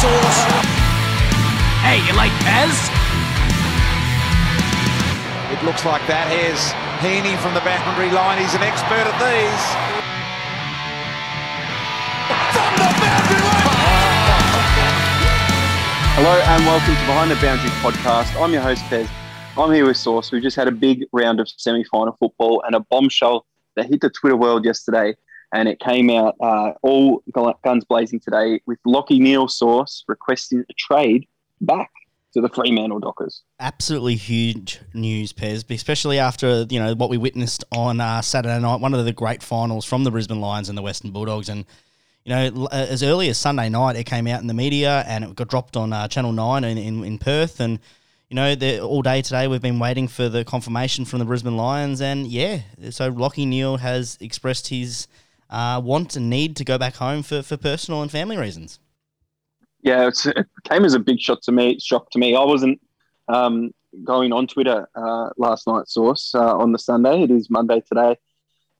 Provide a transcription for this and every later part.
Sauce. Hey, you like Pez? It looks like that. Here's Heaney from the boundary line. He's an expert at these. From the boundary line. Hello and welcome to Behind the Boundary podcast. I'm your host, Pez. I'm here with Sauce. We just had a big round of semi final football and a bombshell that hit the Twitter world yesterday. And it came out uh, all guns blazing today with Lachie Neale source requesting a trade back to the Fremantle Dockers. Absolutely huge news, Pez, especially after you know what we witnessed on uh, Saturday night, one of the great finals from the Brisbane Lions and the Western Bulldogs, and you know as early as Sunday night, it came out in the media and it got dropped on uh, Channel Nine in, in, in Perth, and you know, all day today we've been waiting for the confirmation from the Brisbane Lions, and yeah, so Lachie Neale has expressed his uh, want and need to go back home for, for personal and family reasons. Yeah, it came as a big shock to me. Shock to me. I wasn't um, going on Twitter uh, last night. Sauce uh, on the Sunday. It is Monday today,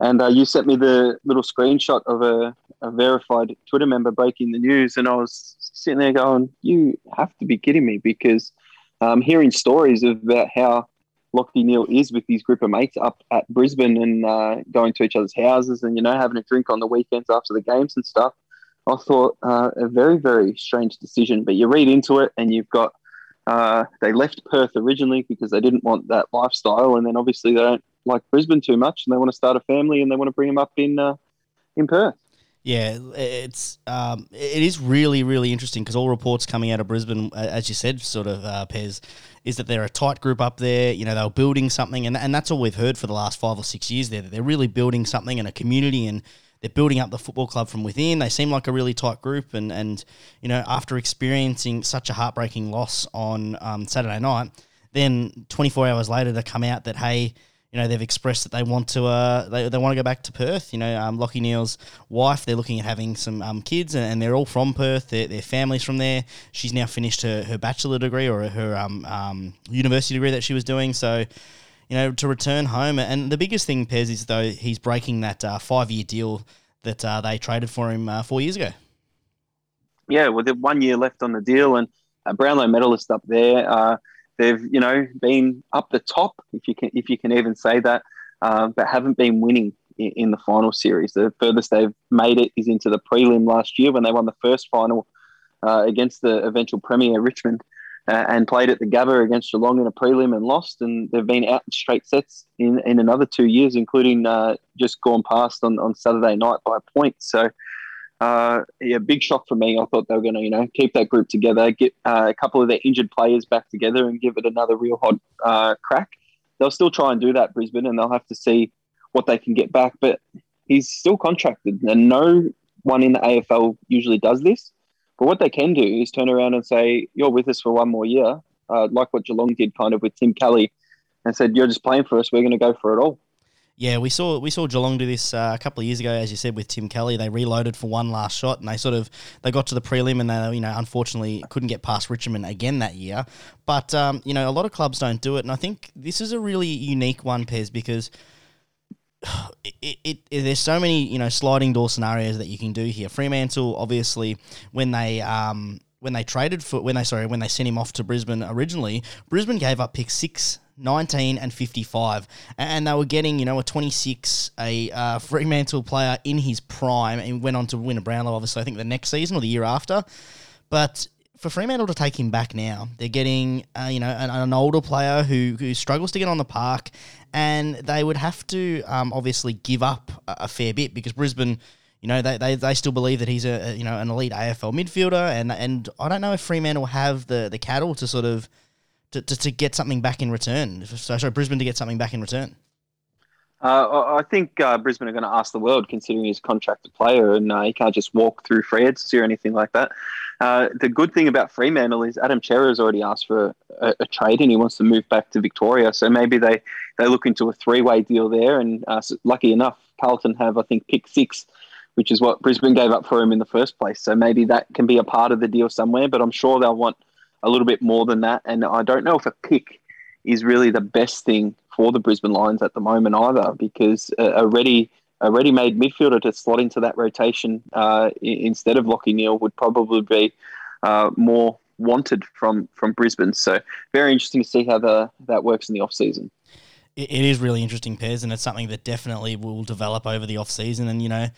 and uh, you sent me the little screenshot of a, a, verified Twitter member breaking the news, and I was sitting there going, "You have to be kidding me!" Because um, hearing stories about how Lachie Neale is with his group of mates up at Brisbane and uh, going to each other's houses and, you know, having a drink on the weekends after the games and stuff. I thought uh, a very, very strange decision. But you read into it and you've got, uh, they left Perth originally because they didn't want that lifestyle. And then obviously they don't like Brisbane too much and they want to start a family and they want to bring them up in, uh, in Perth. Yeah, it's um, it is really really interesting because all reports coming out of Brisbane, as you said, sort of uh, Pez, is that they're a tight group up there. You know, they're building something, and and that's all we've heard for the last five or six years. There, that they're really building something in a community, and they're building up the football club from within. They seem like a really tight group, and and you know, after experiencing such a heartbreaking loss on um, Saturday night, then 24 hours later they come out that hey you know, they've expressed that they want to uh, they, they want to go back to Perth. You know, um, Lachie Neale's wife, they're looking at having some um, kids, and, and, they're all from Perth. Their, their families from there. She's now finished her, her bachelor degree or her um, um, university degree that she was doing. So, you know, to return home. And the biggest thing, Pez, is though he's breaking that uh, five year deal that uh, they traded for him uh, four years ago. Yeah, well, one year left on the deal, and a Brownlow medalist up there uh, They've you know been up the top, if you can if you can even say that, uh, but haven't been winning in, in, the final series. The furthest they've made it is into the prelim last year when they won the first final uh, against the eventual premier Richmond. Uh, and played at the Gabba against Geelong in a prelim and lost. And they've been out in straight sets in, in another two years, including uh, just gone past on, on Saturday night by a point. So uh, yeah, big shock for me. I thought they were going to, you know, keep that group together, get uh, a couple of their injured players back together, and give it another real hot uh, crack. They'll still try and do that, Brisbane, and they'll have to see what they can get back. But he's still contracted, and no one in the AFL usually does this. But what they can do is turn around and say, "You're with us for one more year," uh, like what Geelong did, kind of with Tim Kelly, and said, "You're just playing for us. We're going to go for it all." Yeah, we saw we saw Geelong do this uh, a couple of years ago, as you said, with Tim Kelly. They reloaded for one last shot, and they sort of they got to the prelim, and they you know unfortunately couldn't get past Richmond again that year. But um, you know a lot of clubs don't do it, and I think this is a really unique one, Pez, because. It, it, it, there's so many you know sliding door scenarios that you can do here. Fremantle, obviously, when they um, when they traded for when they sorry when they sent him off to Brisbane originally, Brisbane gave up pick six 19 and 55 and they were getting you know a 26 a uh, fremantle player in his prime and went on to win a brownlow obviously i think the next season or the year after. But for fremantle to take him back now they're getting uh, you know an, an, older player who, who struggles to get on the park and they would have to um, obviously give up a, a fair bit because brisbane you know, they, they, they still believe that he's a, you know an elite AFL midfielder, and and I don't know if Fremantle have the the cattle to sort of to, to, to get something back in return? So, sorry, Brisbane to get something back in return? Uh, I think uh, Brisbane are going to ask the world, considering he's a contracted player, and uh, he can't just walk through free agency or anything like that. Uh, the good thing about Fremantle is Adam Cerra has already asked for a, a, trade, and he wants to move back to Victoria. So maybe they, they look into a three way deal there. And uh, so lucky enough, Carlton have I think pick six, which is what Brisbane gave up for him in the first place. So maybe that can be a part of the deal somewhere. But I'm sure they'll want a little bit more than that. And I don't know if a pick is really the best thing for the Brisbane Lions at the moment either, because a, ready a ready-made midfielder to slot into that rotation uh, instead of Lachie Neale would probably be uh, more wanted from from Brisbane. So very interesting to see how the that works in the off season. It, it is really interesting, Pez, and it's something that definitely will develop over the off season. And you know,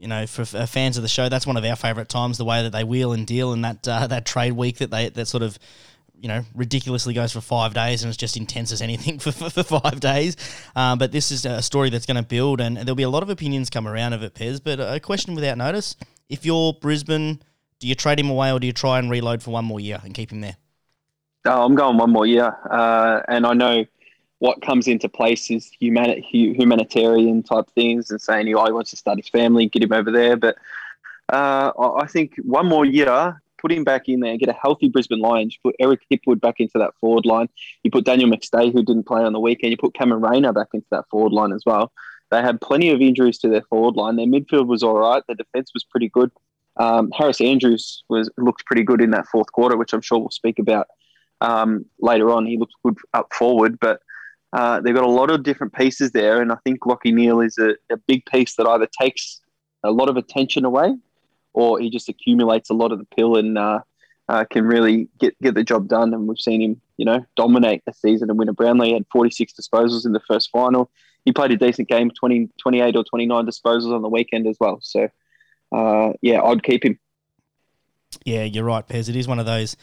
you know, for fans of the show, that's one of our favourite times. The way that they wheel and deal, and that uh, that trade week that they that sort of you know, ridiculously goes for five days and it's just intense as anything for, for, for five days. Um, but this is a story that's going to build and there'll be a lot of opinions come around of it, Pez. But a question without notice if you're Brisbane, do you trade him away or do you try and reload for one more year and keep him there? Oh, I'm going one more year. Uh, and I know what comes into place is humani- humanitarian type things and saying, oh, he wants to start his family, get him over there. But uh, I think one more year put him back in there, get a healthy Brisbane Lions, put Eric Hipwood back into that forward line. You put Daniel McStay, who didn't play on the weekend. You put Cameron Rayner back into that forward line as well. They had plenty of injuries to their forward line. Their midfield was all right. Their defence was pretty good. Um, Harris Andrews was looked pretty good in that fourth quarter, which I'm sure we'll speak about um, later on. He looked good up forward, but uh, they've got a lot of different pieces there, and I think Lachie Neale is a, a big piece that either takes a lot of attention away or he just accumulates a lot of the pill and uh, uh, can really get get the job done. And we've seen him, you know, dominate a season and win a Brownlow. He had 46 disposals in the first final. He played a decent game, 20, 28 or 29 disposals on the weekend as well. So, uh, yeah, I'd keep him. Yeah, you're right, Pez. It is one of those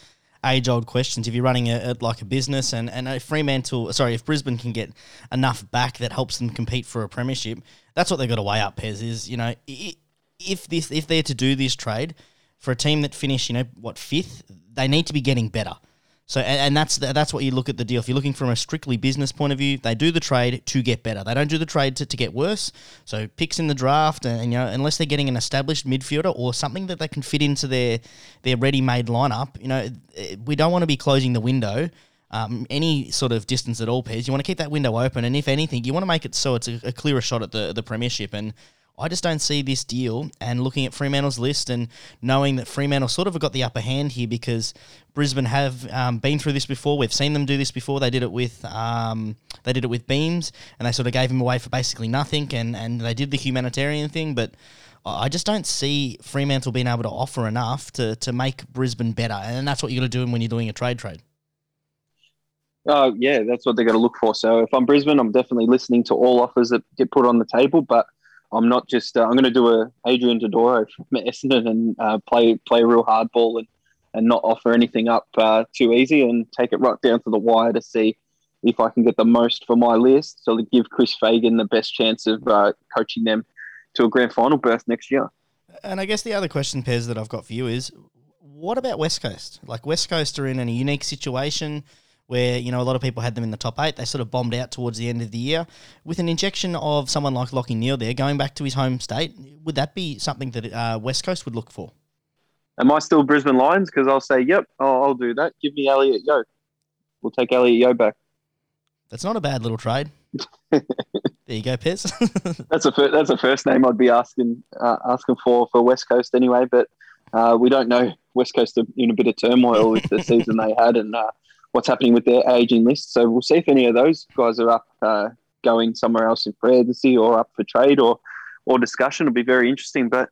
age old questions. If you're running a, like a business and, and if Fremantle, sorry, if Brisbane can get enough back that helps them compete for a premiership, that's what they've got to weigh up, Pez, is, you know, if this if they're to do this trade for a team that finished, you know, what fifth, they need to be getting better. So, and, and that's that's what you look at the deal. If you're looking from a strictly business point of view, they do the trade to get better. They don't do the trade to, to get worse. So, picks in the draft, and, and you know, unless they're getting an established midfielder or something that they can fit into their their ready-made lineup, you know, we don't want to be closing the window. Um, any sort of distance at all, Pez. You want to keep that window open, and if anything, you want to make it so it's a, a clearer shot at the the premiership. And I just don't see this deal. And looking at Fremantle's list and knowing that Fremantle sort of got the upper hand here because Brisbane have um, been through this before. We've seen them do this before. They did it with um, they did it with Beams, and they sort of gave him away for basically nothing. And and they did the humanitarian thing, but. I just don't see Fremantle being able to offer enough to, to make Brisbane better, and that's what you're going to do when you're doing a trade trade. Uh, yeah, that's what they're going to look for. So if I'm Brisbane, I'm definitely listening to all offers that get put on the table. But I'm not just. Uh, I'm going to do a Adrian Dodoro from Essendon and uh, play play real hardball and and not offer anything up uh, too easy and take it right down to the wire to see if I can get the most for my list. So to give Chris Fagan the best chance of uh, coaching them to a grand final berth next year. And I guess the other question, Pez, that I've got for you is, what about West Coast? Like West Coast are in a unique situation where you know a lot of people had them in the top eight. They sort of bombed out towards the end of the year. With an injection of someone like Lachie Neale there, going back to his home state, would that be something that uh, West Coast would look for? Am I still Brisbane Lions? Because I'll say, yep, I'll, I'll, do that. Give me Elliot Yeo. We'll take Elliot Yeo back. That's not a bad little trade. there you go, Pez. that's a fir- that's a first name I'd be asking uh, asking for for West Coast anyway. But uh, we don't know West Coast are in a bit of turmoil with the season they had, and uh, what's happening with their aging list. So we'll see if any of those guys are up uh, going somewhere else in free agency or up for trade or or discussion. It'll be very interesting. But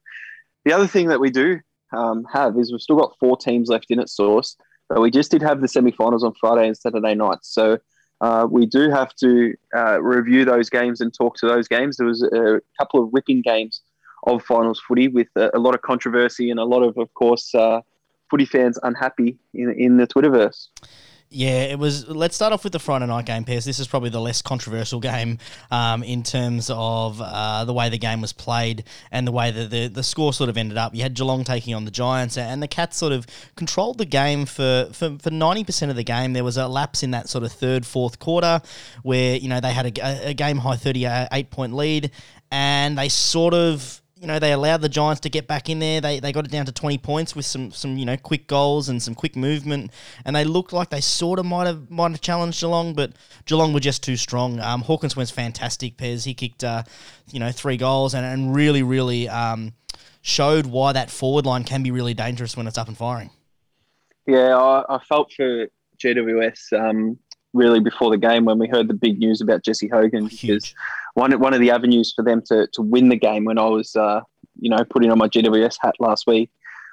the other thing that we do um, have is we've still got four teams left in at Sauce, but we just did have the semi-finals on Friday and Saturday nights. So uh, we do have to uh, review those games and talk to those games. There was a couple of whipping games of finals footy with a, a lot of controversy and a lot of, of course, uh, footy fans unhappy in, in the Twitterverse. Yeah, it was. Let's start off with the Friday night game, Pez. This is probably the less controversial game um, in terms of uh, the way the game was played and the way that the, the score sort of ended up. You had Geelong taking on the Giants, and the Cats sort of controlled the game for, for, for 90% of the game. There was a lapse in that sort of third, fourth quarter where, you know, they had a, a game high 38 point lead, and they sort of you know, they allowed the Giants to get back in there. They, they got it down to 20 points with some, some you know quick goals and some quick movement, and they looked like they sort of might have might have challenged Geelong, but Geelong were just too strong. Um, Hawkins went fantastic. Pez he kicked uh, you know three goals and, and really really um, showed why that forward line can be really dangerous when it's up and firing. Yeah, I, I felt for GWS um, really before the game when we heard the big news about Jesse Hogan oh, because one one of the avenues for them to to win the game when I was uh, you know putting on my GWS hat last week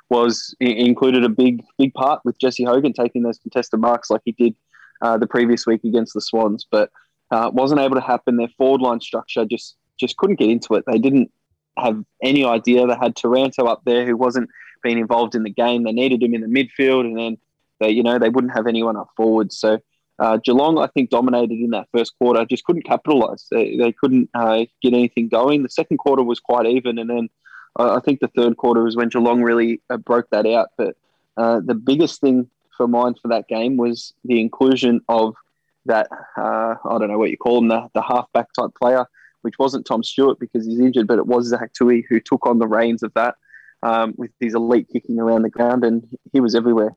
was included a big big part with Jesse Hogan taking those contested marks like he did uh, the previous week against the Swans, but uh, wasn't able to happen. Their forward line structure just just couldn't get into it. They didn't have any idea. They had Taranto up there who wasn't being involved in the game. They needed him in the midfield, and then they you know they wouldn't have anyone up forward. So. Uh, Geelong, I think, dominated in that first quarter. Just couldn't capitalise. They, they couldn't uh, get anything going. The second quarter was quite even, and then I think the third quarter was when Geelong really uh, broke that out. But uh, the biggest thing for mine for that game was the inclusion of that uh, I don't know what you call him the the halfback type player, which wasn't Tom Stewart because he's injured, but it was Zach Tuohy who took on the reins of that um, with his elite kicking around the ground, and he was everywhere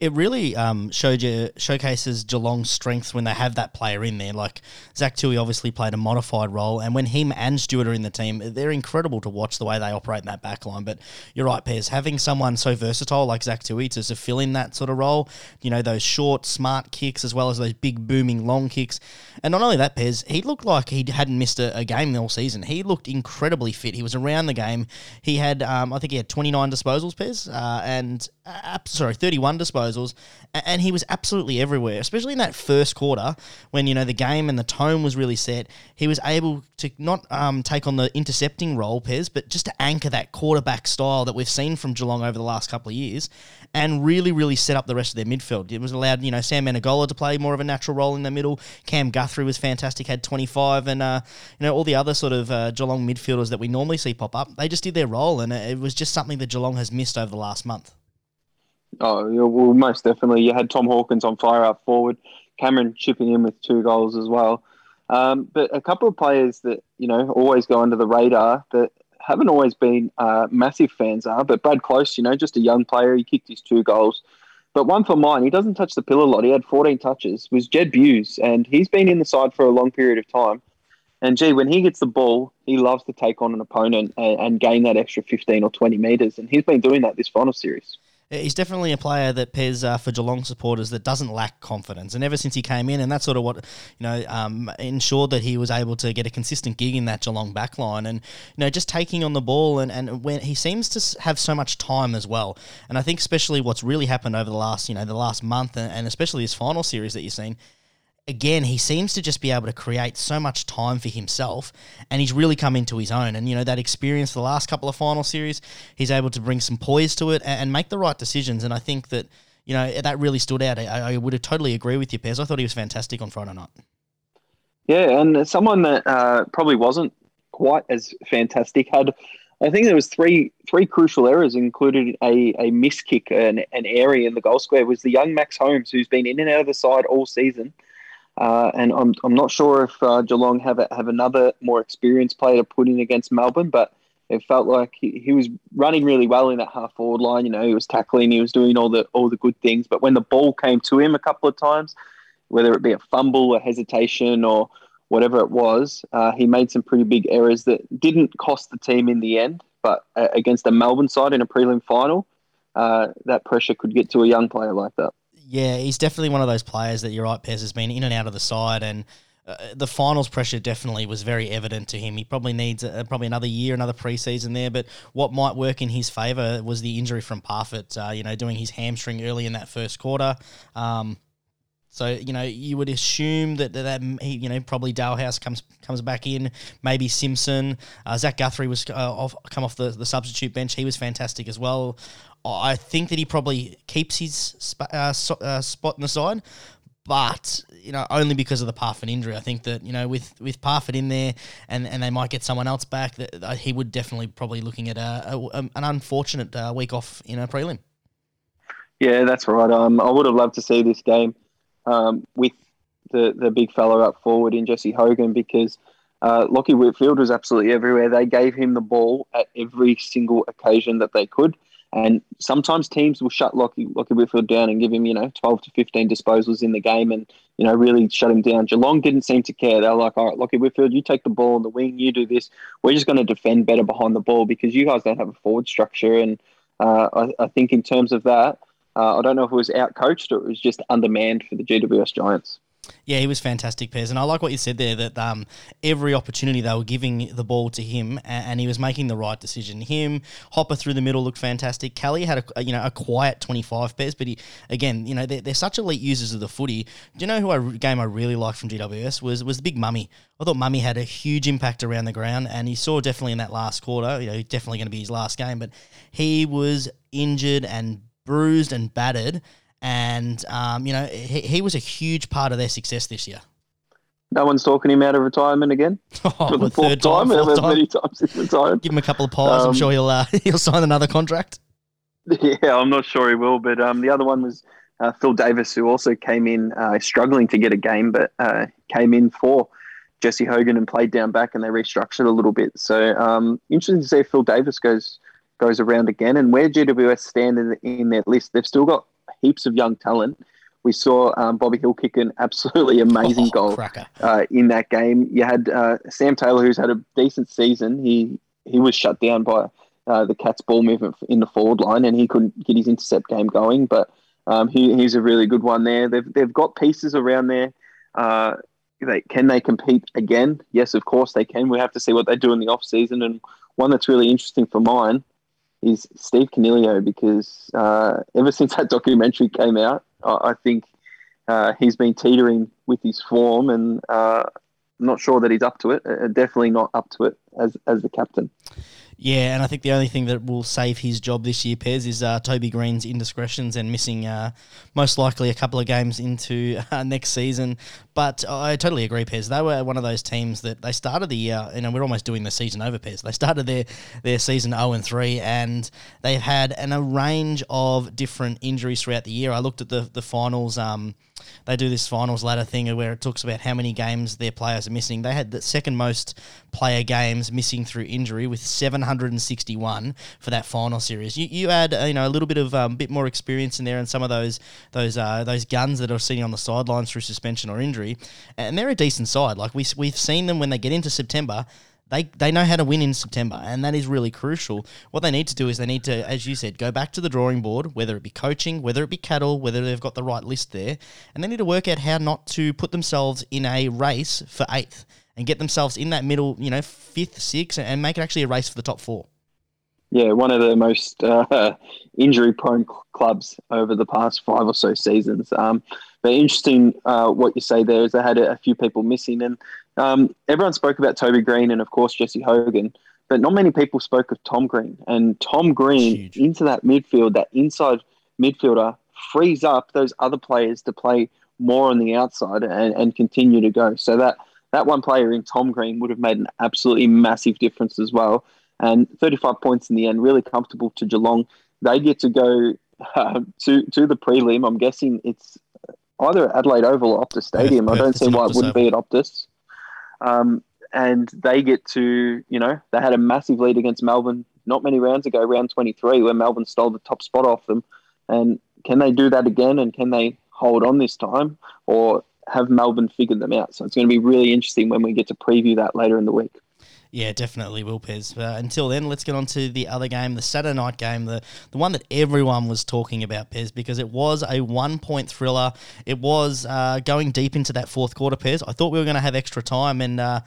it really um, showed you showcases Geelong's strengths when they have that player in there. Like Zach Tuohy obviously played a modified role, and when him and Stewart are in the team, they're incredible to watch the way they operate in that back line. But you're right, Pez, having someone so versatile like Zach Tuohy to, to fill in that sort of role, you know, those short, smart kicks as well as those big, booming, long kicks. And not only that, Pez, he looked like he hadn't missed a, a game all season. He looked incredibly fit. He was around the game. He had, um, I think he had 29 disposals, Pez, uh, and uh, sorry, 31 disposals, and he was absolutely everywhere, especially in that first quarter when, you know, the game and the tone was really set. He was able to not um, take on the intercepting role, Pez, but just to anchor that quarterback style that we've seen from Geelong over the last couple of years and really, really set up the rest of their midfield. It was allowed, you know, Sam Menegola to play more of a natural role in the middle. Cam Guthrie was fantastic, had 25, and, uh, you know, all the other sort of uh, Geelong midfielders that we normally see pop up, they just did their role, and it was just something that Geelong has missed over the last month. Oh, well, most definitely. You had Tom Hawkins on fire up forward, Cameron chipping in with two goals as well. Um, but a couple of players that, you know, always go under the radar that haven't always been uh, massive fans are, but Brad Close, you know, just a young player. He kicked his two goals. But one for mine, he doesn't touch the pill a lot. He had 14 touches, was Jed Bews, and he's been in the side for a long period of time. And gee, when he gets the ball, he loves to take on an opponent and, and gain that extra 15 or 20 metres. And he's been doing that this final series he's definitely a player that Pez uh, for Geelong supporters that doesn't lack confidence. And ever since he came in, and that's sort of what you know um, ensured that he was able to get a consistent gig in that Geelong backline, and you know just taking on the ball, and and when he seems to have so much time as well. And I think especially what's really happened over the last you know the last month, and, and especially this final series that you've seen again, he seems to just be able to create so much time for himself, and he's really come into his own. And you know that experience the last couple of final series, he's able to bring some poise to it and, and make the right decisions. And I think that you know that really stood out. I, I would have totally agree with you, Pez. I thought he was fantastic on Friday night. Yeah, and someone that uh, probably wasn't quite as fantastic had. I think there was three three crucial errors, included a, a miss kick, an, an area in the goal square. Was the young Max Holmes, who's been in and out of the side all season, uh, and I'm, I'm not sure if uh, Geelong have a, have another more experienced player to put in against Melbourne, but it felt like he, he was running really well in that half forward line. You know, he was tackling, he was doing all the all the good things. But when the ball came to him a couple of times, whether it be a fumble, a hesitation, or whatever it was, uh, he made some pretty big errors that didn't cost the team in the end. But uh, against a Melbourne side in a prelim final, uh, that pressure could get to a young player like that. Yeah, he's definitely one of those players that you're right, Pez, has been in and out of the side, and uh, the finals pressure definitely was very evident to him. He probably needs uh, probably another year, another preseason there. But what might work in his favour was the injury from Parfitt. Uh, you know, doing his hamstring early in that first quarter. Um, so you know you would assume that that, that he, you know probably Dahlhaus comes comes back in, maybe Simpson, uh, Zach Guthrie was uh, off, come off the, the substitute bench. He was fantastic as well. I think that he probably keeps his sp- uh, so, uh, spot in the side, but you know only because of the Parfitt injury. I think that you know with with Parfitt in there, and, and they might get someone else back, that uh, he would definitely probably looking at a, a an unfortunate uh, week off in a prelim. Yeah, that's right. Um, I would have loved to see this game um, with the the big fella up forward in Jesse Hogan because. Uh, Lachie Whitfield was absolutely everywhere. They gave him the ball at every single occasion that they could. And sometimes teams will shut Lockie, Lachie Whitfield down and give him, you know, 12 to 15 disposals in the game and, you know, really shut him down. Geelong didn't seem to care. They were like, all right, Lachie Whitfield, you take the ball on the wing, you do this. We're just going to defend better behind the ball because you guys don't have a forward structure. And uh, I, I, think in terms of that, uh, I don't know if it was out coached or it was just undermanned for the GWS Giants. Yeah, he was fantastic, Pez. And I like what you said there that um, every opportunity they were giving the ball to him, and, and, he was making the right decision. Him, Hopper through the middle looked fantastic. Kelly had a you know a quiet twenty five Pez, but he again you know they're, they're such elite users of the footy. Do you know who a game I really liked from GWS was was the big Mummy. I thought Mummy had a huge impact around the ground, and he saw definitely in that last quarter. You know, definitely going to be his last game, but he was injured and bruised and battered and um, you know he, he was a huge part of their success this year. No one's talking him out of retirement again oh, for the fourth time, time, fourth time. many times he's retired. Give him a couple of pies. Um, I'm sure he'll uh, he'll sign another contract. Yeah, I'm not sure he will, but um, the other one was uh, Phil Davis, who also came in uh, struggling to get a game, but uh, came in for Jesse Hogan and played down back, and they restructured a little bit. So um, interesting to see if Phil Davis goes goes around again, and where GWS stand in, in their list. They've still got heaps of young talent. We saw um, Bobby Hill kick an absolutely amazing oh, goal uh, in that game. You had uh, Sam Taylor, who's had a decent season. He he was shut down by uh, the Cats' ball movement in the forward line, and he couldn't get his intercept game going. But um, he, he's a really good one there. They've they've got pieces around there. Uh, they, can they compete again? Yes, of course they can. We have to see what they do in the off season. And one that's really interesting for mine is Steve Coniglio because uh, ever since that documentary came out, I, I think uh, he's been teetering with his form, and uh, I'm not sure that he's up to it. Uh, definitely not up to it as as the captain. Yeah, and I think the only thing that will save his job this year, Pez, is uh, Toby Greene's indiscretions and missing uh, most likely a couple of games into uh, next season. But I totally agree, Pez. They were one of those teams that they started the year, you know, we're almost doing the season over, Pez. They started their, their season 0 and 3, and they've had an, a range of different injuries throughout the year. I looked at the, the finals. Um, they do this finals ladder thing where it talks about how many games their players are missing. They had the second most player games missing through injury with 761 for that final series. You, you add uh, you know a little bit of um, bit more experience in there and some of those those uh, those guns that are sitting on the sidelines through suspension or injury, and they're a decent side. Like we we've seen them when they get into September they they know how to win in September, and that is really crucial. What they need to do is they need to, as you said, go back to the drawing board, whether it be coaching, whether it be cattle, whether they've got the right list there, and they need to work out how not to put themselves in a race for eighth and get themselves in that middle, you know, fifth, sixth, and make it actually a race for the top four. Yeah, one of the most uh, injury-prone clubs over the past five or so seasons. Um, but interesting, uh, what you say there is they had a, a few people missing, and um, everyone spoke about Toby Greene and, of course, Jesse Hogan, but not many people spoke of Tom Green. And Tom Green Huge. into that midfield, that inside midfielder, frees up those other players to play more on the outside and, and continue to go. So that that one player in Tom Green would have made an absolutely massive difference as well. And 35 points in the end, really comfortable to Geelong. They get to go uh, to to the prelim. I'm guessing it's either Adelaide Oval or Optus Stadium. I don't see why it wouldn't Oval. be at Optus. Um, and they get to, you know, they had a massive lead against Melbourne not many rounds ago, round 23, where Melbourne stole the top spot off them. And can they do that again? And can they hold on this time? Or have Melbourne figured them out? So it's going to be really interesting when we get to preview that later in the week. Yeah, definitely will, Pez. Uh, until then, let's get on to the other game, the Saturday night game, the, the one that everyone was talking about, Pez, because it was a one point thriller. It was uh, going deep into that fourth quarter, Pez. I thought we were going to have extra time, and uh,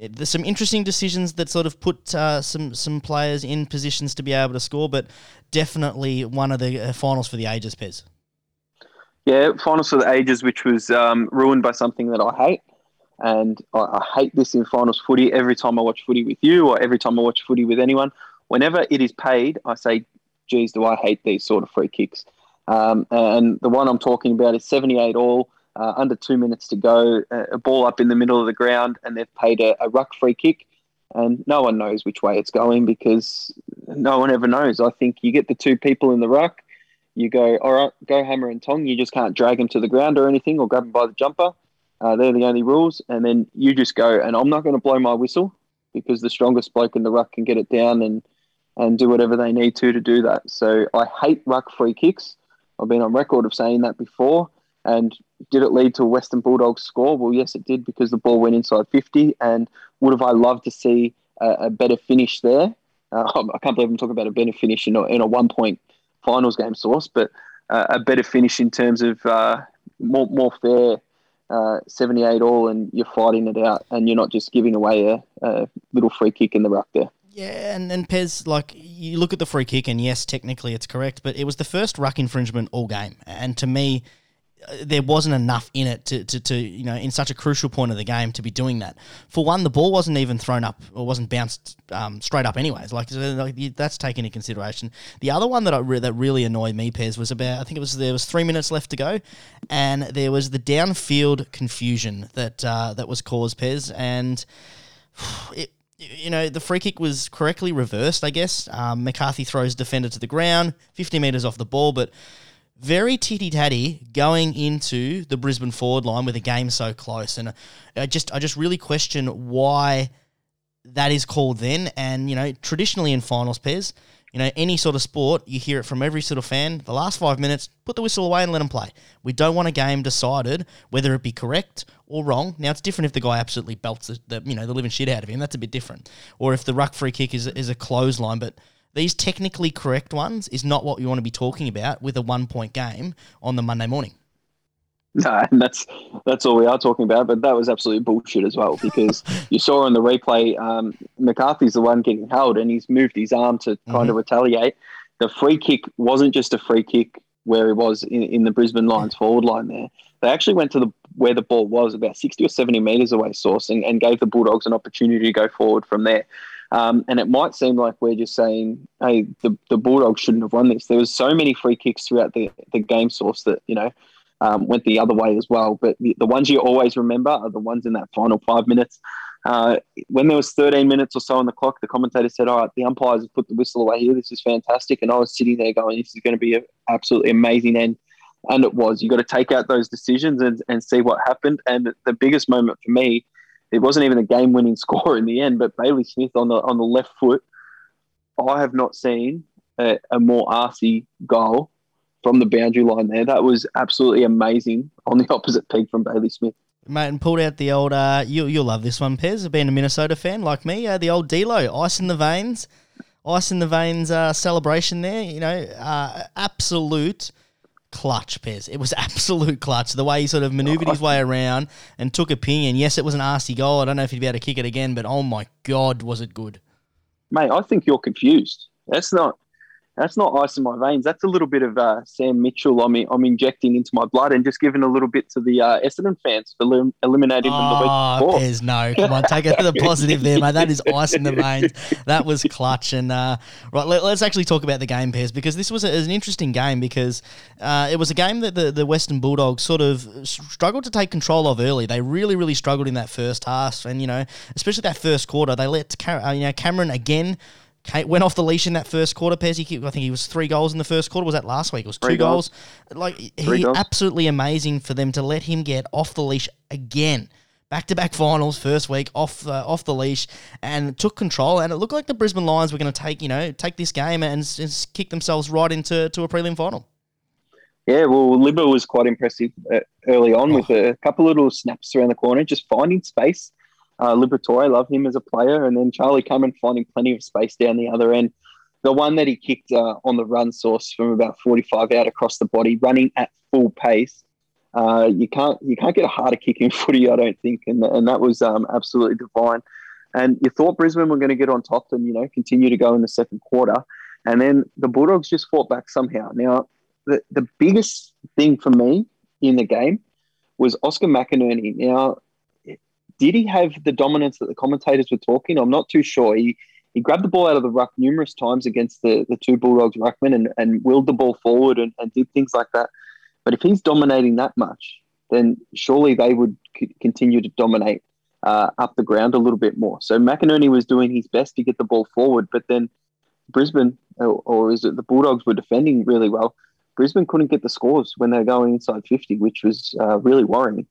there's some interesting decisions that sort of put uh, some, some players in positions to be able to score, but definitely one of the uh, finals for the ages, Pez. Yeah, finals for the ages, which was um, ruined by something that I hate. And I, I, hate this in finals footy. Every time I watch footy with you, or every time I watch footy with anyone, whenever it is paid, I say, "Geez, do I hate these sort of free kicks?" Um, and the one I'm talking about is 78 all, uh, under two minutes to go, a ball up in the middle of the ground, and they've paid a, a ruck free kick, and no one knows which way it's going because no one ever knows. I think you get the two people in the ruck, you go, all right, go hammer and tong. You just can't drag him to the ground or anything, or grab him by the jumper. Uh, they're the only rules. And then you just go, and I'm not going to blow my whistle because the strongest bloke in the ruck can get it down and, and do whatever they need to to do that. So I hate ruck free kicks. I've been on record of saying that before. And did it lead to a Western Bulldogs score? Well, yes, it did because the ball went inside 50. And would have I loved to see a, a better finish there? Uh, I can't believe I'm talking about a better finish in a, in a one point finals game Sauce, but uh, a better finish in terms of uh, more, more fair uh, 78 all and you're fighting it out and you're not just giving away a, a little free kick in the ruck there. Yeah, and, and Pez, like, you look at the free kick, and yes, technically it's correct, but it was the first ruck infringement all game. And to me, there wasn't enough in it to, to, to, you know, in such a crucial point of the game to be doing that. For one, the ball wasn't even thrown up or wasn't bounced um, straight up, anyways. Like, like, that's taken into consideration. The other one that I re- that really annoyed me, Pez, was about I think it was there was three minutes left to go, and there was the downfield confusion that uh, that was caused, Pez, and it you know, the free kick was correctly reversed, I guess. Um, McCarthy throws defender to the ground, 50 metres off the ball, but very titty tatty going into the Brisbane forward line with a game so close, and I just I just really question why that is called then. And you know, traditionally in finals Pez, you know, any sort of sport, you hear it from every sort of fan. The last five minutes, put the whistle away and let them play. We don't want a game decided whether it be correct or wrong. Now it's different if the guy absolutely belts the, the you know the living shit out of him. That's a bit different. Or if the ruck free kick is is a clothesline, but these technically correct ones is not what you want to be talking about with a one point game on the Monday morning. No, and that's that's all we are talking about. But that was absolutely bullshit as well because you saw on the replay, um, McCarthy's the one getting held, and he's moved his arm to kind mm-hmm. of retaliate. The free kick wasn't just a free kick where he was in, in the Brisbane Lions forward line. There, they actually went to the where the ball was about sixty or seventy meters away, sourcing, and, and gave the Bulldogs an opportunity to go forward from there. Um, and it might seem like we're just saying, hey, the, the Bulldogs shouldn't have won this. There was so many free kicks throughout the, the game Sauce that, you know, um, went the other way as well. But the, the, ones you always remember are the ones in that final five minutes. Uh, when there was 13 minutes or so on the clock, the commentator said, all right, the umpires have put the whistle away here. This is fantastic. And I was sitting there going, this is going to be an absolutely amazing end. And it was. You got to take out those decisions and, and see what happened. And the biggest moment for me – it wasn't even a game winning score in the end, but Bailey Smith on the on the left foot. I have not seen a, a more arsey goal from the boundary line there. That was absolutely amazing on the opposite peak from Bailey Smith. Mate, and pulled out the old, uh, you, you'll love this one, Pez, being a Minnesota fan like me, uh, the old D'Lo, ice in the veins, ice in the veins uh, celebration there, you know, uh, absolute clutch, Pez. It was absolute clutch. The way he sort of maneuvered his way around and took a ping. And yes, it was an arsey goal. I don't know if he'd be able to kick it again, but oh my God, was it good. Mate, I think you're confused. That's not that's not ice in my veins. That's a little bit of uh, Sam Mitchell. I'm, I'm injecting into my blood and just giving a little bit to the uh, Essendon fans for lim- eliminating them the week oh, before. There's no, come on, take it to the positive there, mate. That is ice in the veins. That was clutch. And uh, right, let, us actually talk about the game, Pez, because this was, a, was an interesting game because uh, it was a game that the, the Western Bulldogs sort of struggled to take control of early. They really, really struggled in that first half, and you know, especially that first quarter, they let uh, you know Cameron again went off the leash in that first quarter. Pez, I think he was three goals in the first quarter. Was that last week? It was two goals. goals. Like he goals. absolutely amazing for them to let him get off the leash again. Back to back finals, first week off the off the leash, and took control. And it looked like the Brisbane Lions were going to take you know take this game and, and kick themselves right into to a prelim final. Yeah, well, Libba was quite impressive uh, early on oh. with a couple of little snaps around the corner, just finding space uh, Liberatore, love him as a player. And then Charlie Cameron finding plenty of space down the other end. The one that he kicked uh, on the run Sauce from about 45 out across the body, running at full pace. Uh, you can't you can't get a harder kick in footy, I don't think, and and that was um, absolutely divine. And you thought Brisbane were going to get on top and you know continue to go in the second quarter, and then the Bulldogs just fought back somehow. Now, the the biggest thing for me in the game was Oscar McInerney. Now, did he have the dominance that the commentators were talking? I'm not too sure. He he grabbed the ball out of the ruck numerous times against the, the two Bulldogs ruckmen and, and willed the ball forward and, and did things like that. But if he's dominating that much, then surely they would c- continue to dominate uh, up the ground a little bit more. So McInerney was doing his best to get the ball forward, but then Brisbane, or, or is it the Bulldogs, were defending really well. Brisbane couldn't get the scores when they were going inside 50, which was uh, really worrying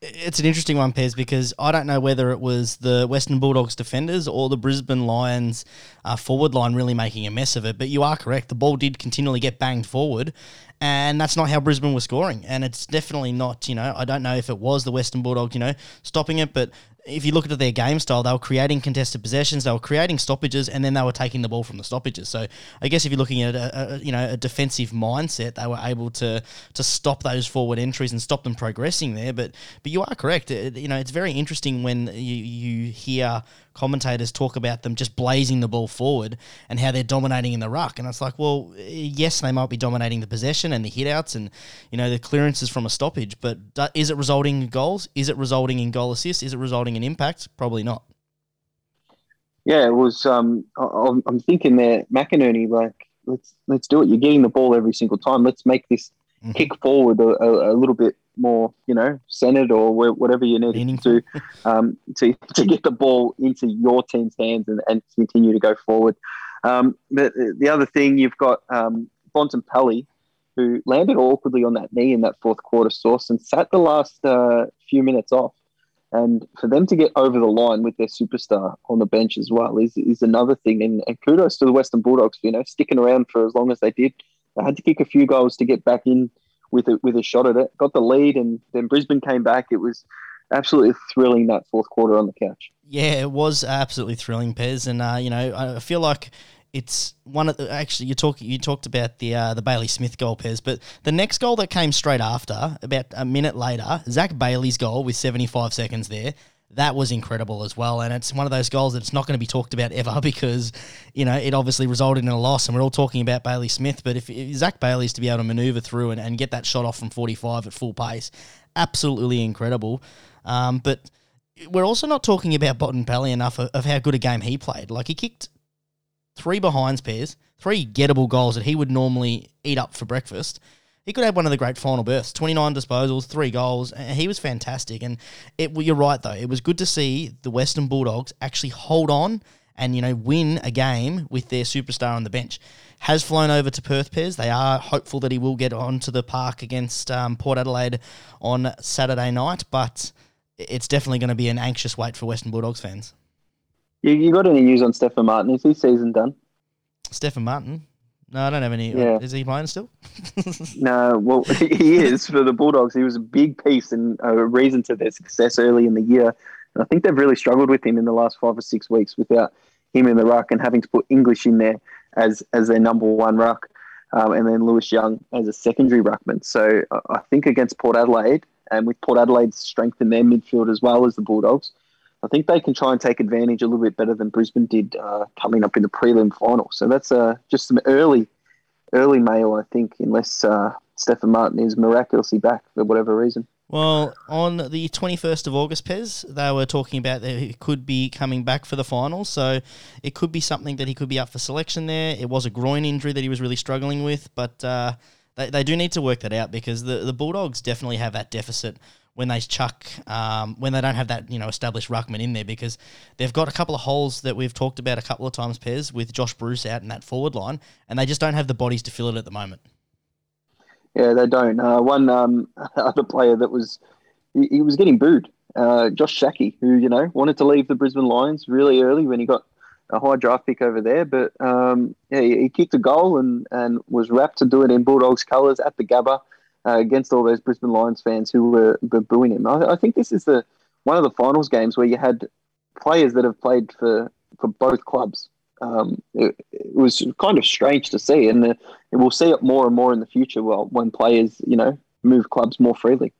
it's an interesting one, Pez, because I don't know whether it was the Western Bulldogs defenders or the Brisbane Lions uh, forward line really making a mess of it. But you are correct. The ball did continually get banged forward, and that's not how Brisbane was scoring. And it's definitely not, you know, I don't know if it was the Western Bulldogs, you know, stopping it, but if you look at their game style, they were creating contested possessions, they were creating stoppages, and then they were taking the ball from the stoppages. So I guess if you're looking at a, a you know a defensive mindset, they were able to to stop those forward entries and stop them progressing there. But but you are correct. It, you know, it's very interesting when you you hear commentators talk about them just blazing the ball forward and how they're dominating in the ruck. And it's like, well, yes, they might be dominating the possession and the hitouts and you know the clearances from a stoppage, but is it resulting in goals? Is it resulting in goal assists? Is it resulting in impact? Probably not. Yeah, it was. Um, I, am thinking there, McInerney, like let's let's do it. You're getting the ball every single time. Let's make this mm-hmm. kick forward a, a, a little bit more, you know, centered or whatever you need Meaningful. to um, to to get the ball into your team's hands and, and continue to go forward. Um, the, the other thing you've got um, Bontempelli, who landed awkwardly on that knee in that fourth quarter Sauce and sat the last uh, few minutes off. And for them to get over the line with their superstar on the bench as well is, is another thing. And, and kudos to the Western Bulldogs for you know sticking around for as long as they did. They had to kick a few goals to get back in with a, with a shot at it. Got the lead, and then Brisbane came back. It was absolutely thrilling that fourth quarter on the couch. Yeah, it was absolutely thrilling, Pez, and uh, you know I feel like it's one of the actually you talk you talked about the uh, the Bailey Smith goal, Pez, but the next goal that came straight after, about a minute later, Zac Bailey's goal with 75 seconds there that was incredible as well. And it's one of those goals that's not going to be talked about ever because, you know, it obviously resulted in a loss. And we're all talking about Bailey Smith. But if, if Zac Bailey's to be able to maneuver through and, and get that shot off from 45 at full pace, absolutely incredible. Um, but we're also not talking about Bontempelli enough of, of, how good a game he played. Like he kicked three behinds Pez, three gettable goals that he would normally eat up for breakfast he could have one of the great final bursts 29 disposals, three goals. He was fantastic. And it, well, you're right, though. It was good to see the Western Bulldogs actually hold on and, you know, win a game with their superstar on the bench. Has flown over to Perth Pez. They are hopeful that he will get onto the park against um, Port Adelaide on Saturday night, but it's definitely going to be an anxious wait for Western Bulldogs fans. You, you got any news on Stefan Martin? Is his season done? Stefan Martin? No, I don't have any. Yeah. Is he playing still? no, well, he is for the Bulldogs. He was a big piece and a reason to their success early in the year. And I think they've really struggled with him in the last five or six weeks without him in the ruck and having to put English in there as as their number one ruck, um, and then Lewis Young as a secondary ruckman. So I think against Port Adelaide, and with Port Adelaide's strength in their midfield as well as the Bulldogs, I think they can try and take advantage a little bit better than Brisbane did uh, coming up in the prelim final. So that's uh, just some early, early mail, I think, unless uh, Stefan Martin is miraculously back for whatever reason. Well, on the 21st of August, Pez, they were talking about that he could be coming back for the final. So it could be something that he could be up for selection there. It was a groin injury that he was really struggling with, but uh, they, they do need to work that out because the, the Bulldogs definitely have that deficit when they chuck um, when they don't have that you know established ruckman in there because they've got a couple of holes that we've talked about a couple of times Pez with Josh Bruce out in that forward line and they just don't have the bodies to fill it at the moment. Yeah, they don't. Uh, one um, other player that was he, he was getting booed, uh, Josh Schache, who you know wanted to leave the Brisbane Lions really early when he got a high draft pick over there, but um, yeah, he, he kicked a goal and and was wrapped to do it in Bulldogs colours at the Gabba uh, against all those Brisbane Lions fans who were, were booing him. I, I, think this is the one of the finals games where you had players that have played for for both clubs. Um, it, it, was kind of strange to see, and the, we'll see it more and more in the future. Well, when players, you know, move clubs more freely